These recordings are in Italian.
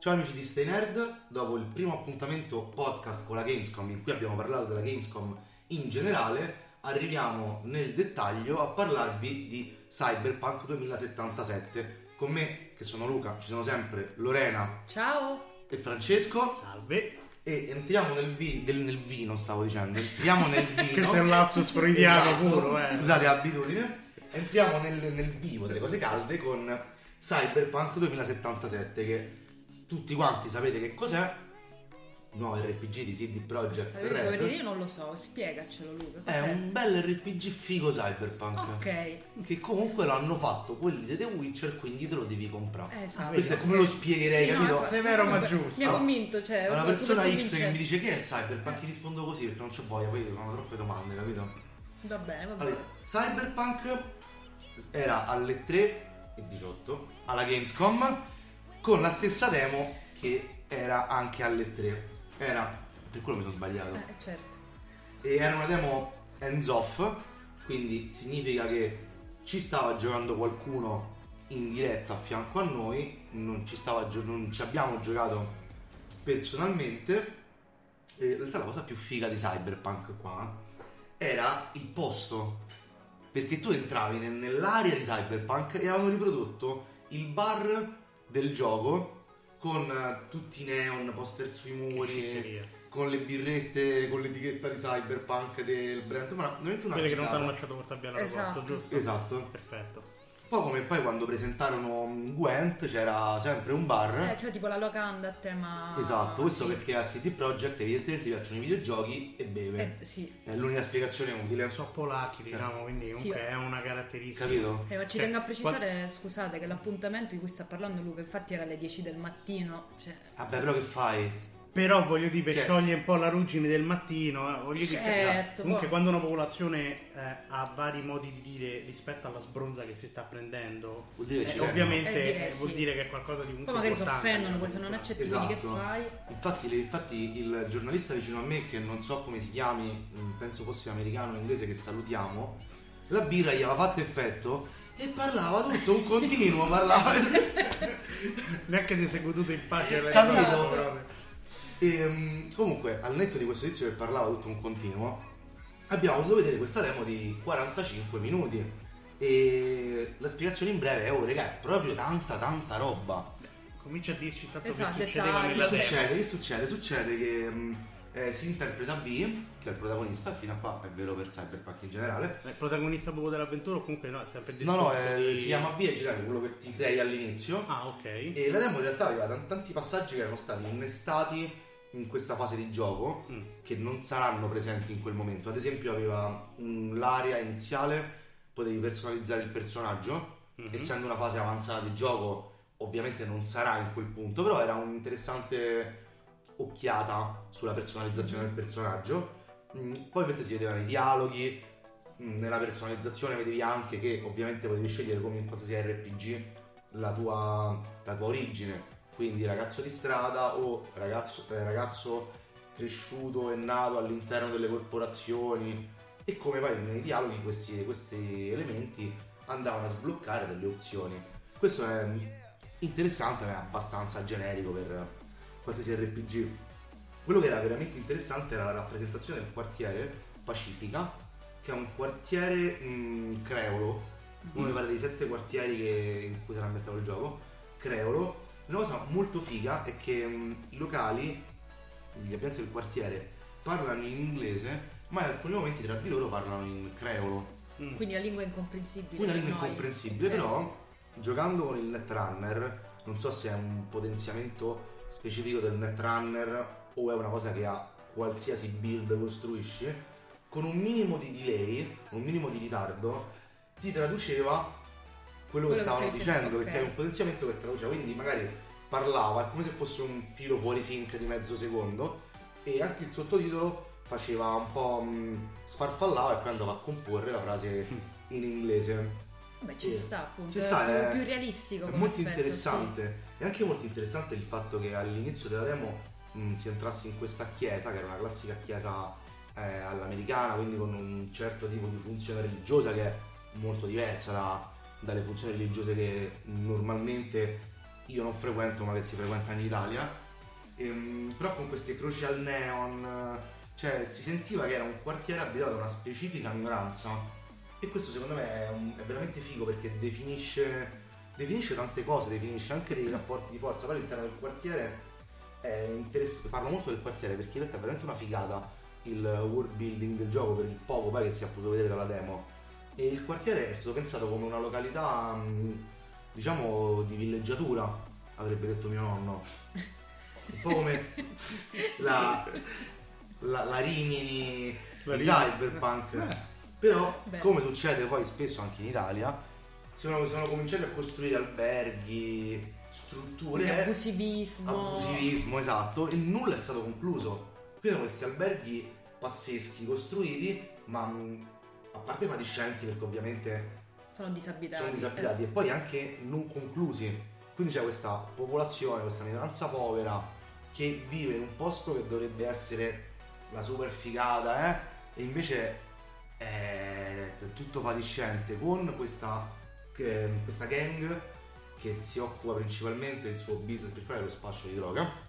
Ciao amici di Stay Nerd, dopo il primo appuntamento podcast con la Gamescom in cui abbiamo parlato della Gamescom in generale, arriviamo nel dettaglio a parlarvi di Cyberpunk 2077. Con me, che sono Luca, ci sono sempre Lorena Ciao! e Francesco Salve. e entriamo nel, vi- del- nel vino, stavo dicendo, entriamo nel vino. Questo è un lapsus freudiano Esatto. puro, eh. Scusate, abitudine. Entriamo nel, nel vivo delle cose calde con Cyberpunk 2077 che tutti quanti sapete che cos'è. Nuovo RPG di CD Projekt dire, Red. io non lo so, spiegacelo Luca. È cos'è? un bel RPG figo Cyberpunk. Ok, Che comunque lo hanno fatto quelli di The Witcher, quindi te lo devi comprare. eh, esatto. Ah, Questo è come lo spiegherei, Sì, no, capito? ma- Severo ma giusto. Mi ha convinto, cioè, Una sono persona X che mi dice che è Cyberpunk, gli rispondo così perché non c'ho voglia, poi fanno troppe domande, capito? Va bene, va bene. Allora, Cyberpunk era alle 3 e 18 alla Gamescom con la stessa demo che era anche alle 3. Era, per quello mi sono sbagliato. Eh, certo. E era una demo hands off, quindi significa che ci stava giocando qualcuno in diretta a fianco a noi, non ci, stava non ci abbiamo giocato personalmente. E in realtà la cosa più figa di Cyberpunk qua era il posto, perché tu entravi nel- nell'area di Cyberpunk e avevano riprodotto il bar del gioco con eh, tutti i neon, poster sui muri, con le birrette, con l'etichetta di Cyberpunk del brand, ma veramente una Quelli che non ti hanno lasciato portare via l'aeroporto, Esatto. giusto? Esatto. Perfetto. Poi come poi quando presentarono Gwent c'era sempre un bar. Eh, cioè tipo la locanda a tema... esatto, questo sì. perché a CD Projekt evidentemente gli piacciono i videogiochi e beve. Eh, sì. È l'unica spiegazione utile. Sono polacchi, diciamo, quindi comunque Sì. è una caratteristica. Capito? Eh, ma ci Cioè, tengo a precisare, scusate, che l'appuntamento di cui sta parlando Luca, infatti era alle 10 del mattino. Cioè, Vabbè, però che fai? Però voglio dire, per Cioè- sciogliere un po' la ruggine del mattino, eh, voglio dire che certo. comunque quando una popolazione eh, ha vari modi di dire rispetto alla sbronza che si sta prendendo, Vuol dire eh, ovviamente Eh, eh, vuol sì. dire che è qualcosa di comunque Poi magari si importante, offendono, se non accetti Esatto. che fai? Infatti, le- infatti il giornalista vicino a me, che non so come si chiami, mh, penso fosse americano o inglese, che salutiamo, la birra gli aveva fatto effetto e parlava tutto un continuo, parlava. Neanche ti sei goduto in pace proprio. E, um, comunque, al netto di questo tizio che parlava tutto un continuo, abbiamo voluto vedere questa demo di 45 minuti. E la spiegazione in breve è: oh, raga, è proprio tanta, tanta roba. Comincia a dirci tanto Esatto, che succedeva Che nella demo. succede? Che succede? Succede che um, eh, si interpreta B, che è il protagonista, fino a qua è vero per Cyberpunk in generale. È il protagonista proprio dell'avventura o comunque no, è sempre No, no, discorso eh, di... si chiama B, è girare quello che ti crei all'inizio. Ah, ok. E la demo in realtà aveva tan- tanti passaggi che erano stati innestati in questa fase di gioco Mm. che non saranno presenti in quel momento. Ad esempio aveva mm, l'area iniziale, potevi personalizzare il personaggio, Mhm. essendo una fase avanzata di gioco ovviamente non sarà in quel punto, però era un'interessante occhiata sulla personalizzazione del personaggio. Mm, Poi ovviamente si vedevano i dialoghi, mm, nella personalizzazione vedevi anche che ovviamente potevi scegliere come in qualsiasi RPG la tua, la tua origine, quindi ragazzo di strada o ragazzo, eh, ragazzo cresciuto e nato all'interno delle corporazioni e come poi nei dialoghi questi, questi elementi andavano a sbloccare delle opzioni. Questo è interessante ma è abbastanza generico per qualsiasi RPG. Quello che era veramente interessante era la rappresentazione del quartiere Pacifica, che è un quartiere mh, creolo, uno pare dei sette quartieri che- in cui sarà ambientato il gioco, creolo. Una cosa molto figa è che mh, i locali, gli abitanti del quartiere, parlano in inglese, ma in alcuni momenti tra di loro parlano in creolo. Mm. Quindi la lingua è incomprensibile. Una per lingua noi. incomprensibile, Eh, però giocando con il Netrunner, non so se è un potenziamento specifico del Netrunner o è una cosa che a qualsiasi build costruisci, con un minimo di delay, un minimo di ritardo, ti traduceva quello che Quello che stavano stai dicendo, perché ok. è un potenziamento che traduceva, quindi magari parlava, è come se fosse un filo fuori sync di mezzo secondo e anche il sottotitolo faceva un po' mh, sfarfallava e poi andava a comporre la frase in inglese. Beh, ci Sì. sta appunto. Ci è sta, più, è- più realistico È molto effetto, interessante. È anche molto interessante il fatto che all'inizio della demo mh, si entrasse in questa chiesa, che era una classica chiesa eh, all'americana, quindi con un certo tipo di funzione religiosa che è molto diversa da- dalle funzioni religiose che normalmente io non frequento ma che si frequenta in Italia, ehm, però con queste croci al neon, cioè si sentiva che era un quartiere abitato da una specifica minoranza. E questo secondo me è, un- è veramente figo perché definisce, definisce tante cose, definisce anche dei rapporti di forza, poi all'interno del quartiere è interessante, parlo molto del quartiere perché in realtà è veramente una figata il world building del gioco per il poco poi che si è potuto vedere dalla demo e il quartiere è stato pensato come una località mh, diciamo di villeggiatura avrebbe detto mio nonno un po' come la, la, la Rimini La di Rimini. Cyberpunk Eh. però Beh. come succede poi spesso anche in Italia sono, sono cominciati a costruire alberghi strutture Quindi abusivismo. abusivismo, esatto, e nulla è stato concluso. Quindi sono questi alberghi pazzeschi costruiti, ma mh, a parte fatiscenti perché ovviamente Sono disabitati. sono disabitati e poi anche non conclusi. Quindi c'è questa popolazione, questa minoranza povera che vive in un posto che dovrebbe essere la super figata, eh? E invece è tutto fatiscente con questa, questa gang che si occupa principalmente del suo business principale è lo spaccio di droga.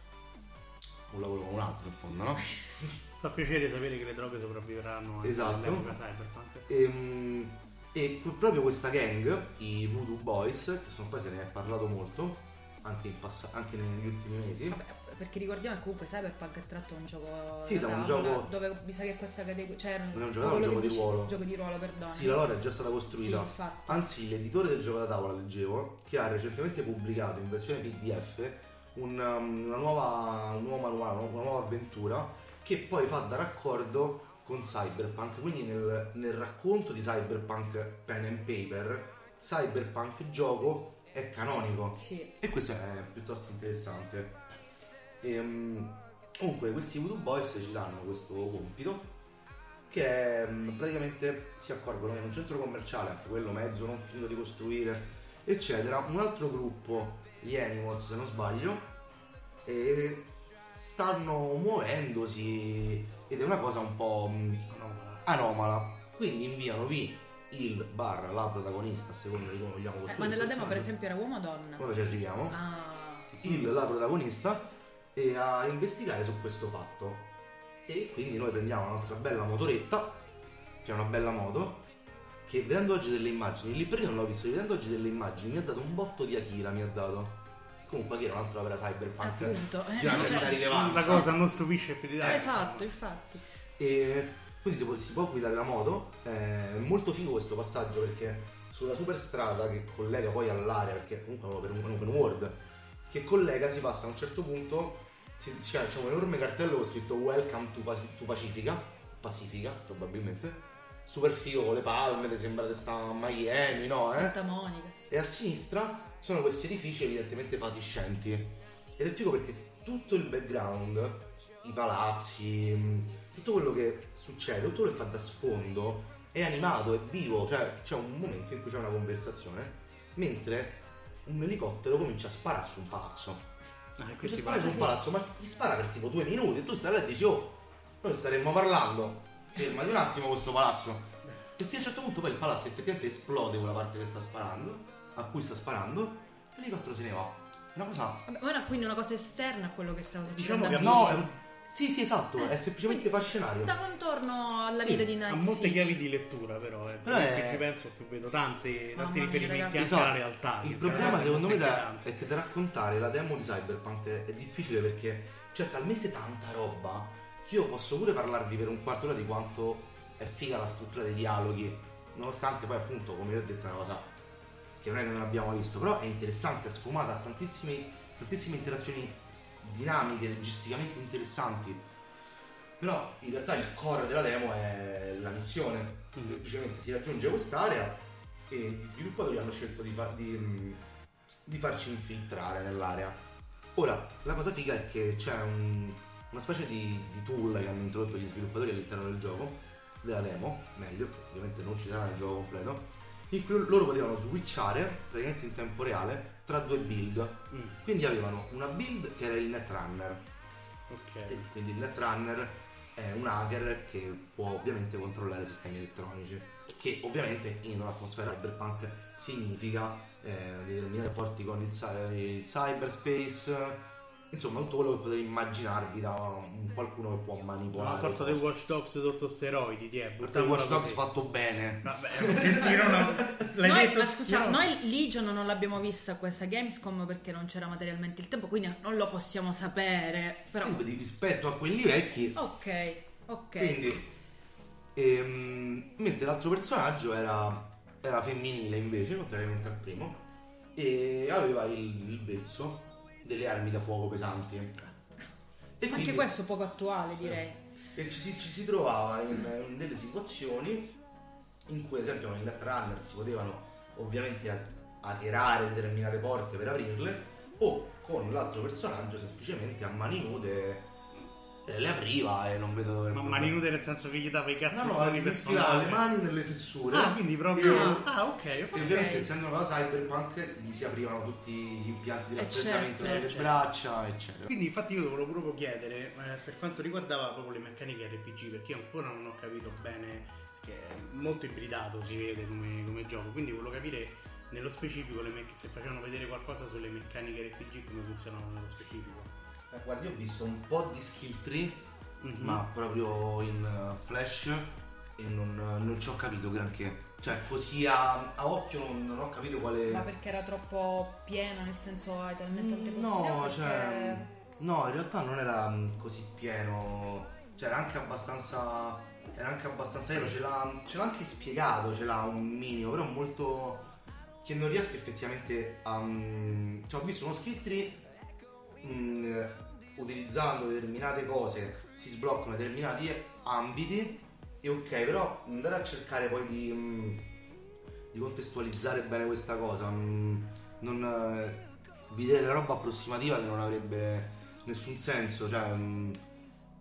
Un lavoro come un altro in fondo, no? Fa piacere sapere che le droghe sopravviveranno Esatto. nell'epoca cyberpunk. Ehm, E, proprio questa gang, i Voodoo Boys, che sono poi se ne è parlato molto, anche, in passa- anche negli ultimi mesi. Vabbè, perché ricordiamo che comunque Cyberpunk è tratto da un gioco Sì, da un gioco- dove mi sa che questa categoria cioè Non è un gioco, un gioco di dici- ruolo. gioco di ruolo perdono Sì, la lore è già stata costruita. Sì. Anzi, l'editore del gioco da tavola, leggevo, che ha recentemente pubblicato in versione PDF un, um, una nuova, un nuovo manuale, una nuova avventura che poi fa da raccordo con Cyberpunk. Quindi nel, nel racconto di Cyberpunk Pen and Paper, Cyberpunk gioco è canonico. sì E questo è piuttosto interessante. Ehm, comunque questi Voodoo Boys ci danno questo compito che è, mm, praticamente si accorgono che in un centro commerciale, anche quello mezzo non finito di costruire, eccetera, un altro gruppo, gli Animals se non sbaglio, e stanno muovendosi ed è una cosa un po' Anomala. anomala. Quindi inviano V il barra la protagonista, a seconda di come vogliamo Eh, costruire. ma il nella demo per esempio era uomo o donna? Ora ci arriviamo ah il la protagonista e a investigare su questo fatto. E quindi noi prendiamo la nostra bella motoretta, che è una bella moto, che vedendo oggi delle immagini, lì prima non l'ho visto, vedendo oggi delle immagini mi ha dato un botto di Akira, mi ha dato. Comunque Akira è un'altra opera cyberpunk appunto di una Eh, certa rilevanza. La cosa non stupisce più di tanto. esatto infatti E quindi si può, si può guidare la moto. È molto figo questo passaggio perché sulla superstrada che collega poi all'area, perché comunque è un open, world, che collega si passa a un certo punto, si, c'è, c'è un enorme cartello con scritto Welcome to, Paci- to Pacifica, Pacifica probabilmente, super figo con le palme, ti sembra che sta a Miami, no? Eh? Santa Monica e a sinistra sono questi edifici evidentemente fatiscenti. Ed è figo perché tutto il background i palazzi mh, tutto quello che succede tutto quello che fa da sfondo è animato è vivo. Cioè c'è un momento in cui c'è una conversazione mentre un elicottero comincia a sparare su un palazzo. Ah, Comincia a sparare su un palazzo ma gli spara per tipo due minuti e tu stai là e dici oh noi staremmo parlando. Fermati un attimo questo palazzo. E fino a un certo punto poi il palazzo effettivamente esplode quella parte che sta sparando, a cui sta sparando, e l'elicottero se ne va. Una cosa. Vabbè, ma era quindi una cosa esterna a quello che stava succedendo Diciamo che No, è un- sì, sì, esatto, è semplicemente fa scenario. da contorno alla Sì, vita di Ha Night molte City. chiavi di lettura, però. Eh. Però Più è- ci penso, più vedo tanti, tanti mia, riferimenti ragazzi. anche Esatto. alla realtà. Il che problema secondo me da- è che da raccontare la demo di Cyberpunk è, è difficile perché c'è talmente tanta roba che io posso pure parlarvi per un quarto d'ora di quanto è figa la struttura dei dialoghi, nonostante poi appunto, come vi ho detto, è una cosa che non è che non abbiamo visto, però è interessante, è sfumata, ha tantissime, tantissime interazioni dinamiche, logisticamente interessanti. Però in realtà il core della demo è la missione. Mhm. Semplicemente si raggiunge quest'area e gli sviluppatori hanno scelto di, di, mm, di farci infiltrare nell'area. Ora, la cosa figa è che c'è un- una specie di, di tool che hanno introdotto gli sviluppatori all'interno del gioco, della demo, meglio, ovviamente non ci sarà nel gioco completo, in cui loro potevano switchare praticamente in tempo reale tra due build. Mm, Quindi avevano una build che era il Netrunner, ok. e quindi il Netrunner è un hacker che può ovviamente controllare sistemi elettronici, che ovviamente in un'atmosfera cyberpunk significa eh, determinati rapporti con il, il cyberspace, insomma tutto quello che potete immaginarvi da un qualcuno che può manipolare. Una sorta di. Watch Dogs sotto steroidi, ti è Perché Watch Dogs così. fatto bene. Vabbè, perché sì, no, no. L'hai Noi, detto? ma scusa, Io no. noi Legion non l'abbiamo vista questa Gamescom perché non c'era materialmente il tempo, quindi non lo possiamo sapere. Però, Quindi rispetto a quelli vecchi, ok, ok. quindi ehm, mentre l'altro personaggio era, era femminile invece, contrariamente al primo, e aveva il, il vezzo delle armi da fuoco pesanti. E Anche quindi- questo poco attuale, direi. E ci si, ci si trovava in, in delle situazioni in cui, ad esempio, nei Netrunner si potevano ovviamente a- hackerare determinate porte per aprirle, o con l'altro personaggio semplicemente a mani nude le apriva e non vedo dove Ma mani nude nel senso che gli dava i cazzi No, no, per infilava sfondare. le mani nelle fessure. Ah, quindi proprio... E- Ah, ok, E ok. ovviamente essendo una cosa cyberpunk gli si aprivano tutti gli impianti di Eh, raffreddamento certo, delle certo. braccia, eccetera. Quindi infatti io volevo proprio chiedere eh, per quanto riguardava proprio le meccaniche RPG, perché io ancora non ho capito bene, che è molto ibridato si vede come, come gioco, quindi volevo capire nello specifico le me- se facevano vedere qualcosa sulle meccaniche RPG come funzionavano nello specifico. Eh, guarda, io ho visto un po' di skill tree Mhm. ma proprio in uh, flash e non, non ci ho capito granché. Cioè, così a, a occhio non, non ho capito quale. Ma perché era troppo piena, nel senso hai talmente tante Mm, No, possibilità? perché- cioè. No, in realtà non era mm, così pieno. Cioè, era anche abbastanza. Era anche abbastanza vero, ce l'ha, ce l'ha anche spiegato, ce l'ha un minimo, però molto. Che non riesco effettivamente a. mm, Cioè, ho visto uno skill tree. Mm, utilizzando determinate cose si sbloccano determinati ambiti e ok, però andare a cercare poi di, mm, di contestualizzare bene questa cosa, mm, non, eh, vi dite la roba approssimativa che non avrebbe nessun senso, cioè,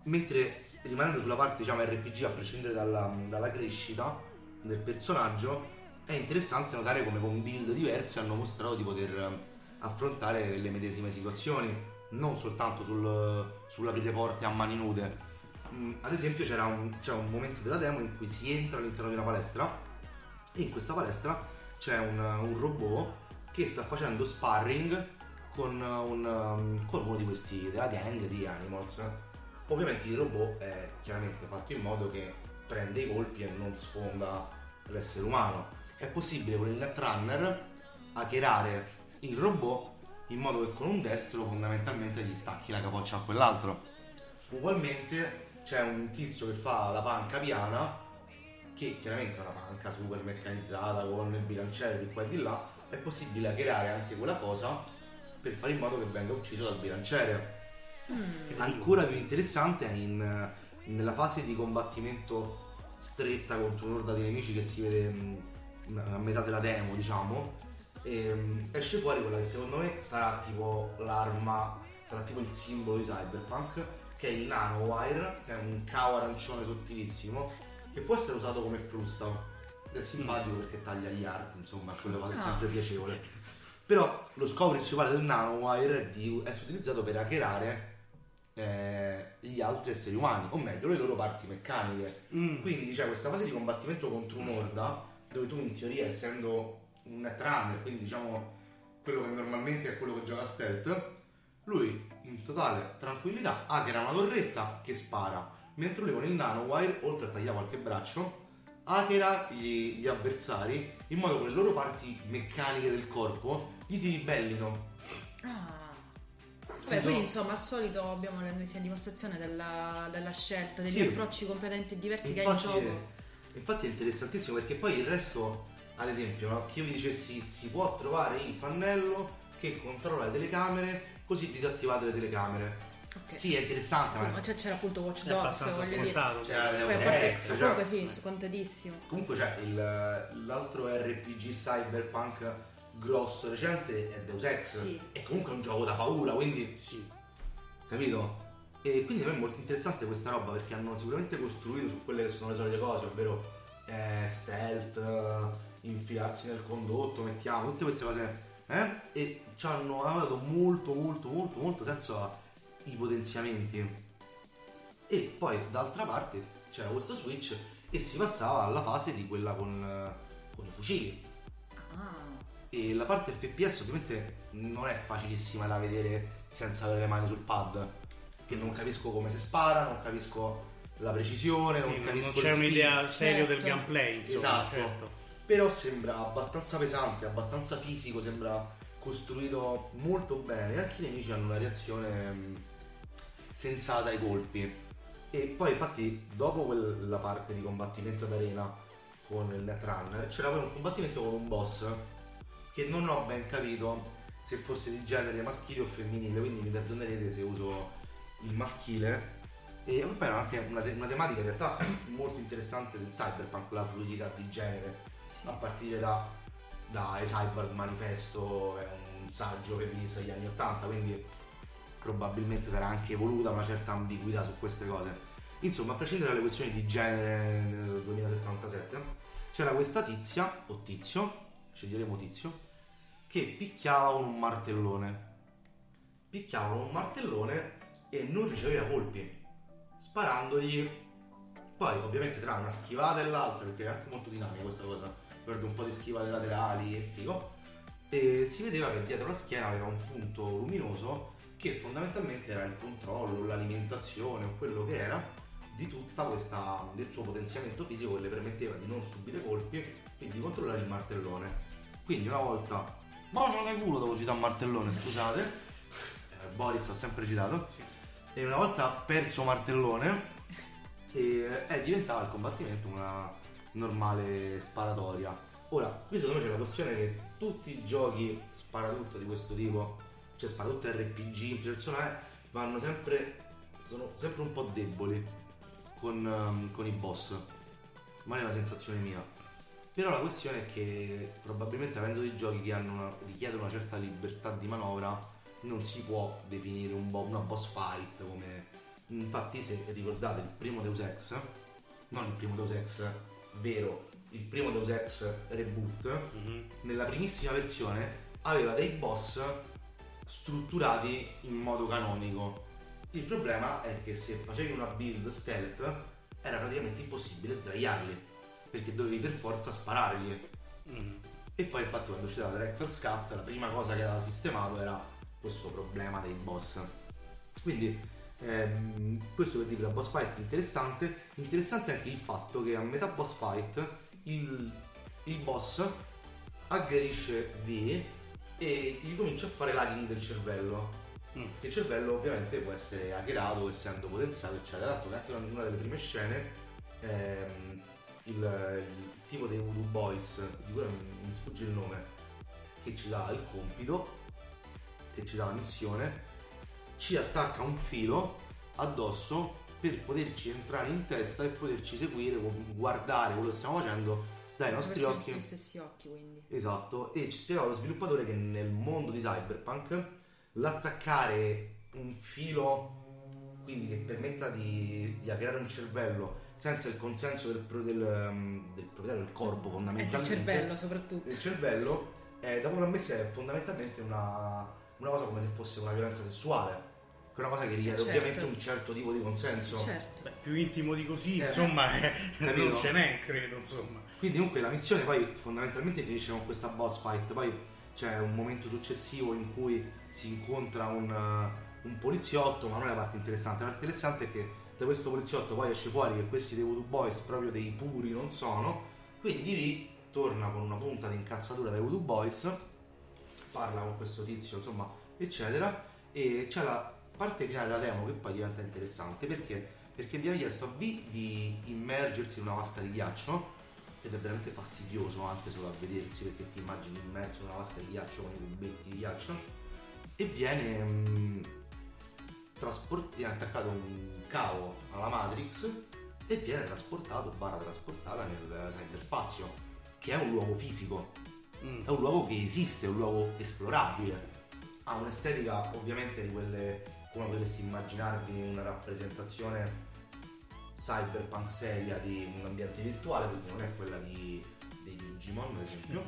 mentre rimanendo sulla parte diciamo RPG a prescindere dalla, dalla crescita del personaggio è interessante notare come con build diversi hanno mostrato di poter eh, affrontare le medesime situazioni non soltanto sul, sull'aprire porte a mani nude Mm, ad esempio c'era un, c'è un momento della demo in cui si entra all'interno di una palestra e in questa palestra c'è un, un robot che sta facendo sparring con, un, um, con uno di questi della gang di Animals. Ovviamente il robot è chiaramente fatto in modo che prende i colpi e non sfonda l'essere umano. È possibile con il Netrunner hackerare il robot in modo che con un destro fondamentalmente gli stacchi la capoccia a quell'altro. Ugualmente c'è un tizio che fa la panca piana, che chiaramente è una panca super meccanizzata con il bilanciere di qua e di là, è possibile hackerare anche quella cosa per fare in modo che venga ucciso dal bilanciere. Mm. Ancora più interessante è in- nella fase di combattimento stretta contro un'orda di nemici che si vede mh, a metà della demo, diciamo. E, mh, esce fuori quella che secondo me sarà tipo l'arma, sarà tipo il simbolo di Cyberpunk, che è il Nanowire, che è un cavo arancione sottilissimo, che può essere usato come frusta. È simpatico perché taglia gli arti, insomma, quello fa Ah. sempre piacevole. Però lo scopo principale del nanowire è di essere utilizzato per hackerare eh, gli altri esseri umani, o meglio, le loro parti meccaniche. Mm. Quindi c'è questa fase di combattimento contro un'orda, dove tu in teoria, essendo un netrunner, quindi diciamo quello che normalmente è quello che gioca a stealth, lui in totale tranquillità hackera una torretta che spara, mentre lui con il nanowire, oltre a tagliare qualche braccio, hackera gli, gli avversari in modo che le loro parti meccaniche del corpo gli si ribellino. Ah. Vabbè, Questo- quindi insomma al solito abbiamo l'ennesima dimostrazione della, della scelta, degli Sì. approcci completamente diversi che hai in Infatti, gioco. infatti è interessantissimo perché poi il resto, ad esempio, no, che io vi dicessi si può trovare il pannello che controlla le telecamere, così disattivate le telecamere. Ok. Sì, è interessante, ma Ma c'è, c'era appunto Watch È Dogs, abbastanza voglio dire. scontato. C'era Poi a Deus parte- Ex, cioè- comunque sì, scontatissimo. comunque c'è il- l'altro RPG cyberpunk grosso recente è Deus Ex. Sì. È comunque un gioco da paura, quindi Sì. capito? E quindi a me è molto interessante questa roba perché hanno sicuramente costruito su quelle che sono le solite cose, ovvero eh, stealth, infilarsi nel condotto, mettiamo tutte queste cose, eh? E ci hanno dato molto, molto, molto, molto senso ai potenziamenti. e poi d'altra parte c'era questo switch e si passava alla fase di quella con, con i fucili. Ah, E la parte FPS ovviamente non è facilissima da vedere senza avere le mani sul pad. Che non capisco come si spara, non capisco la precisione, Sì, non capisco non c'è un'idea feel. seria del Certo. gameplay, insomma, Esatto. certo. Però sembra abbastanza pesante, abbastanza fisico, sembra costruito molto bene. Anche i nemici hanno una reazione mh, sensata ai colpi. E poi infatti dopo quella parte di combattimento d'arena con il Netrunner c'era poi un combattimento con un boss che non ho ben capito se fosse di genere maschile o femminile, quindi mi perdonerete se uso il maschile. E poi era anche una, te- una tematica in realtà molto interessante del cyberpunk, la fluidità di genere sì. a partire da, da I Cyborg Manifesto, è un saggio femminista degli anni 80, quindi probabilmente sarà anche evoluta una certa ambiguità su queste cose. Insomma, a prescindere dalle questioni di genere nel 2077, c'era questa tizia, o tizio, sceglieremo tizio, che picchiava con un martellone. Picchiava con un martellone e non riceveva colpi, sparandogli poi ovviamente tra una schivata e l'altra, perché è anche molto dinamica questa cosa, perde un po' di schivate laterali e figo, e si vedeva che dietro la schiena aveva un punto luminoso che fondamentalmente era il controllo, l'alimentazione o quello che era di tutta questa del suo potenziamento fisico che le permetteva di non subire colpi e di controllare il martellone. Quindi una volta Bacio nel culo devo citare martellone, scusate. Eh, Boris ha sempre citato. E una volta perso martellone e è diventata il combattimento una normale sparatoria. Ora, qui secondo me c'è la questione che tutti i giochi sparatutto di questo tipo, cioè sparatutto RPG in prima persona, eh, vanno sempre, sono sempre un po' deboli con, ehm, con i boss. Ma è una sensazione mia. Però la questione è che probabilmente avendo dei giochi che una- richiedono una certa libertà di manovra, non si può definire un bo- una boss fight come Infatti, se ricordate il primo Deus Ex, non il primo Deus Ex vero, il primo Deus Ex reboot, Mhm. nella primissima versione aveva dei boss strutturati in modo canonico. Il problema è che se facevi una build stealth era praticamente impossibile sdraiarli, perché dovevi per forza sparargli. Mhm. E poi infatti quando uscita la Director's Cut la prima cosa che aveva sistemato era questo problema dei boss. Quindi ehm, questo per dire la boss fight è interessante. Interessante anche il fatto che a metà boss fight il, il boss aggredisce V e gli comincia a fare l'hacking del cervello. Mm. Il cervello ovviamente può essere hackerato essendo potenziato eccetera. Tanto che anche in una delle prime scene ehm, il, il tipo dei Voodoo Boys, di cui mi, mi sfugge il nome, che ci dà il compito, che ci dà la missione, ci attacca un filo addosso per poterci entrare in testa e poterci seguire, guardare quello che stiamo facendo dai nostri occhi. gli stessi occhi, quindi. Esatto, e ci spiegava lo sviluppatore che nel mondo di Cyberpunk l'attaccare un filo, quindi che permetta di, di hackerare un cervello senza il consenso del, del, um, del proprietario del corpo E fondamentalmente. il cervello soprattutto. Il cervello, eh, da come l'ho messa, è fondamentalmente una, una cosa come se fosse una violenza sessuale. Che è una cosa che richiede Certo. ovviamente un certo tipo di consenso. Certo. Beh, più intimo di così, Eh, insomma, eh, non ce n'è, credo, insomma. Quindi comunque la missione poi fondamentalmente finisce con questa boss fight, poi c'è un momento successivo in cui si incontra un, uh, un poliziotto, ma non è la parte interessante, la parte interessante è che da questo poliziotto poi esce fuori che questi dei Voodoo Boys proprio dei puri non sono, quindi lì torna con una punta di incazzatura dai Voodoo Boys, parla con questo tizio, insomma, eccetera, e c'è la parte finale della demo che poi diventa interessante perché? Perché viene chiesto a V di immergersi in una vasca di ghiaccio ed è veramente fastidioso anche solo a vedersi perché ti immagini immerso in una vasca di ghiaccio con i cubetti di ghiaccio e viene mm, trasport- viene attaccato un cavo alla Matrix e viene trasportato barra trasportata nel cyberspazio che è un luogo fisico Mm. è un luogo che esiste, è un luogo esplorabile. Ha un'estetica ovviamente di quelle come potresti immaginarvi una rappresentazione cyberpunk seria di un ambiente virtuale, quindi non è quella di, dei Digimon ad esempio.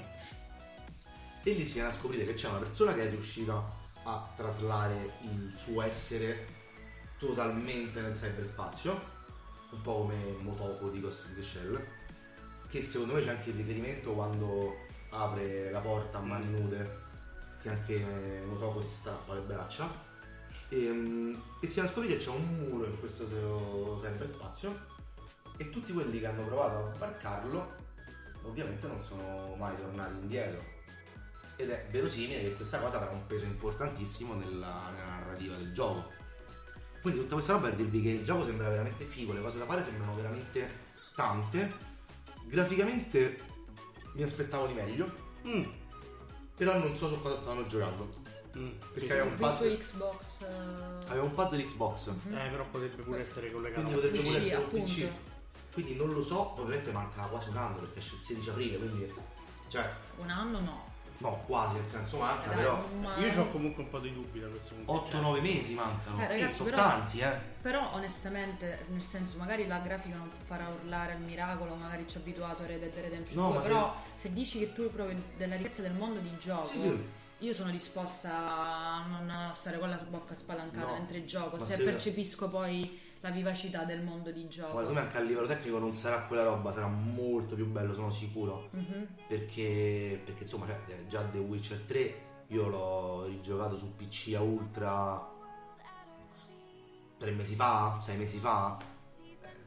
E lì si viene a scoprire che c'è una persona che è riuscita a traslare il suo essere totalmente nel cyberspazio, un po' come Motoko di Ghost in the Shell, che secondo me c'è anche il riferimento quando apre la porta a mani nude, che anche Motoko si strappa le braccia, e, mm, e si va a scoprire che c'è un muro in questo cyberspazio e tutti quelli che hanno provato a varcarlo ovviamente non sono mai tornati indietro ed è verosimile che questa cosa avrà un peso importantissimo nella, nella narrativa del gioco. Quindi tutta questa roba per dirvi che il gioco sembra veramente figo, le cose da fare sembrano veramente tante. Graficamente mi aspettavo di meglio, Mm. però non so su cosa stavano giocando. Mm. Perché Sì. aveva un Qui su pad, Xbox. eh, aveva un pad Xbox, Eh, però potrebbe pure essere collegato. quindi potrebbe pure PC, essere un. PC. Quindi non lo so, ovviamente manca quasi un anno perché esce il 16 aprile, quindi cioè Un anno no. No, quasi nel senso manca, Dai, però ma- Io ho comunque un po' di dubbi da questo punto di vista. 8-9 mesi mancano. Eh, Sì, ragazzi, sono però- tanti, eh. Però onestamente, nel senso, magari la grafica non farà urlare al miracolo, magari ci ha abituato a Red Dead Redemption No, 2, ma se- però se... dici che tu provi della ricchezza del mondo di gioco, Sì, sì. io sono disposta a non stare con la bocca spalancata No, mentre gioco, se se- percepisco poi la vivacità del mondo di gioco. Ma secondo me anche a livello tecnico non sarà quella roba, sarà molto più bello, sono sicuro. Mhm. Perché, perché insomma, cioè, eh, già The Witcher 3 io l'ho rigiocato su PC a Ultra tre mesi fa, sei mesi fa.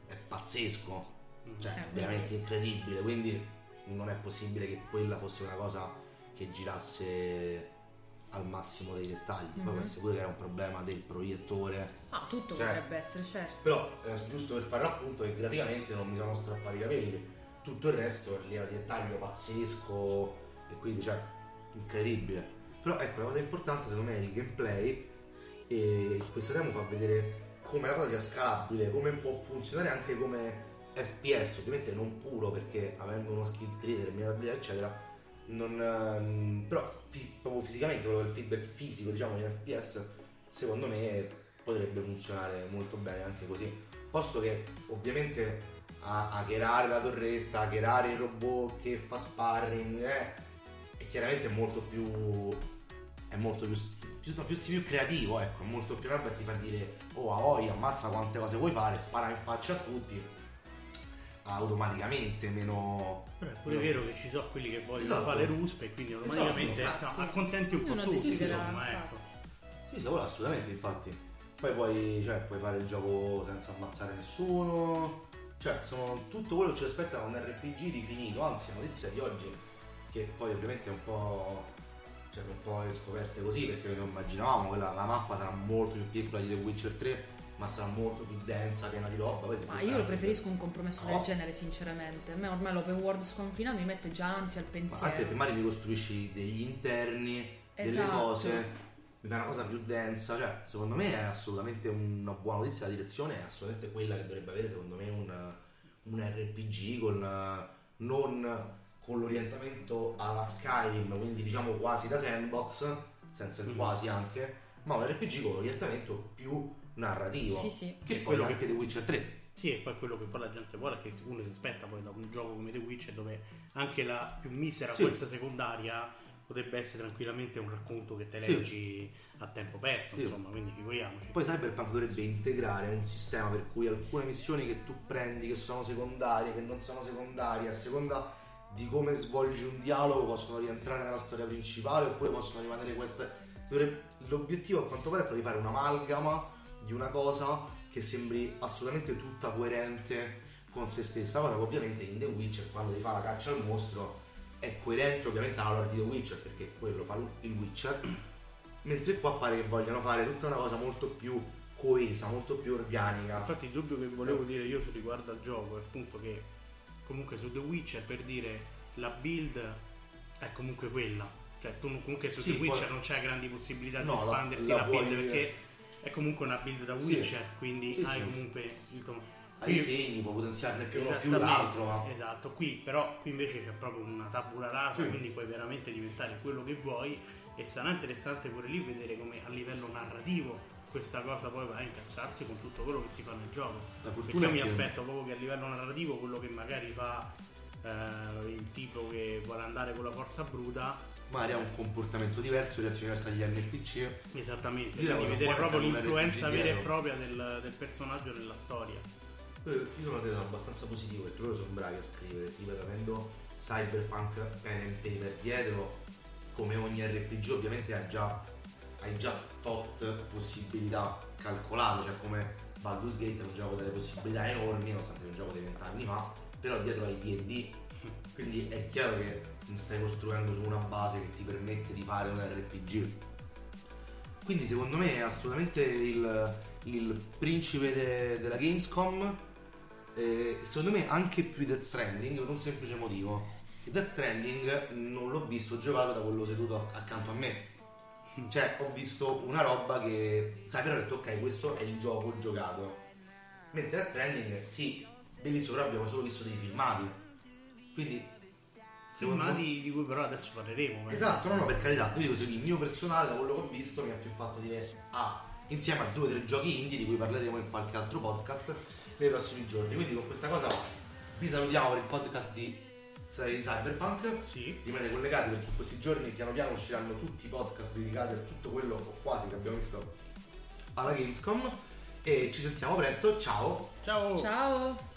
È pazzesco, Mm. cioè Eh, è veramente incredibile. Quindi non è possibile che quella fosse una cosa che girasse al massimo dei dettagli. Poi Mhm. può essere pure che era un problema del proiettore Ah, tutto Cioè- potrebbe essere, certo. Però è giusto per fare l'appunto che graficamente non mi sono strappati i capelli. Tutto il resto è lì a dettaglio pazzesco e quindi cioè incredibile. Però ecco la cosa importante secondo me è il gameplay e questo demo fa vedere come la cosa sia scalabile, come può funzionare anche come FPS, ovviamente non puro perché avendo uno skill tree, determinabilità eccetera, non, ehm, però proprio fisicamente, il feedback fisico diciamo di FPS secondo me potrebbe funzionare molto bene anche così. Posto che ovviamente a hackerare la torretta, hackerare il robot che fa sparring, eh, è chiaramente molto più. è molto più, più, no, più, più creativo, ecco, è molto più roba ti fa dire oh a voi ammazza quante cose vuoi fare, spara in faccia a tutti automaticamente meno Però è pure meno- vero che ci sono quelli che vogliono Esatto. fare le ruspe e quindi automaticamente Esatto. insomma, accontenti un po' tutti, insomma, ecco. Sì, sì, assolutamente, infatti. Poi puoi, cioè, puoi fare il gioco senza ammazzare nessuno. Cioè, sono tutto quello che ci aspetta un RPG definito. Anzi, la notizia di oggi, che poi ovviamente è un po'. Cioè, un po' le scoperte così, perché non immaginavamo che la, la mappa sarà molto più piccola di The Witcher 3, ma sarà molto più densa, piena di roba. Ma io lo preferisco un compromesso No. del genere, sinceramente. A me ormai l'open world sconfinato mi mette già ansia al Ma pensiero. anche perché magari ti costruisci degli interni, delle Esatto. cose, mi fa una cosa più densa, cioè secondo me è assolutamente una buona notizia, la direzione è assolutamente quella che dovrebbe avere secondo me un, un RPG con non con l'orientamento alla Skyrim, quindi diciamo quasi da sandbox, senza il Mhm. quasi anche, ma un RPG con l'orientamento più narrativo, Sì, sì. che Che è quello anche The Witcher 3. Sì, e poi quello che poi la gente vuole è che uno si aspetta poi da un gioco come The Witcher dove anche la più misera Sì. questa secondaria potrebbe essere tranquillamente un racconto che te Sì. leggi a tempo perso, Sì. insomma, quindi figuriamoci. Poi Cyberpunk dovrebbe integrare un sistema per cui alcune missioni che tu prendi che sono secondarie, che non sono secondarie, a seconda di come svolgi un dialogo possono rientrare nella storia principale oppure possono rimanere queste. dovrebbe- L'obiettivo a quanto pare è quello di fare un'amalgama di una cosa che sembri assolutamente tutta coerente con se stessa, cosa che ovviamente in The Witcher quando ti fa la caccia al mostro è coerente ovviamente alla lore di The Witcher perché quello fa il Witcher mentre qua pare che vogliano fare tutta una cosa molto più coesa, molto più organica. Infatti il dubbio che volevo dire io riguardo al gioco è appunto che comunque su The Witcher per dire la build è comunque quella. Cioè tu comunque su Sì, The Witcher poi- non c'hai grandi possibilità No, di la- espanderti la la, build puoi- perché è comunque una build da Sì. Witcher, quindi Sì, hai sì. comunque il tuo... Hai i Qui- segni, puoi potenziarne più più l'altro, Esatto, qui però qui invece c'è proprio una tabula rasa, Sì. quindi puoi veramente diventare quello che vuoi e sarà interessante pure lì vedere come a livello narrativo questa cosa poi va a incastrarsi con tutto quello che si fa nel gioco. Perché io mi aspetto proprio che a livello narrativo quello che magari fa eh, il tipo che vuole andare con la forza bruta magari ha un comportamento diverso in relazione verso agli NPC. Esattamente, Io quindi vedere proprio l'influenza vera e propria del, del personaggio nella storia. Eh, Io sono andato abbastanza positivo perché loro sono bravi a scrivere, ripeto, avendo Cyberpunk pen and paper dietro, come ogni RPG ovviamente hai già, hai già tot possibilità calcolate, cioè come Baldur's Gate è un gioco dalle possibilità enormi, nonostante sia un gioco di vent'anni fa, però dietro hai D&D, quindi è chiaro che stai costruendo su una base che ti permette di fare un RPG. Quindi secondo me è assolutamente il, il principe de- della Gamescom. eh, secondo me anche più Death Stranding per un semplice motivo. Il Death Stranding non l'ho visto giocato da quello seduto accanto a me. Cioè, ho visto una roba che. Sai, però ho detto, ok, questo è il gioco giocato. Mentre Death Stranding, sì, bellissimo, però abbiamo solo visto dei filmati. Quindi. Secondo me- Filmati di cui però adesso parleremo. eh. Esatto, no, no, per carità, io dico se il mio personale, da quello che ho visto, mi ha più fatto dire ah, insieme a due o tre giochi indie di cui parleremo in qualche altro podcast nei prossimi giorni. Quindi con questa cosa vi salutiamo per il podcast di di Cyberpunk. Sì. Rimanete collegati perché in questi giorni piano piano usciranno tutti i podcast dedicati a tutto quello o quasi che abbiamo visto alla Gamescom. E ci sentiamo presto, ciao! Ciao. Ciao!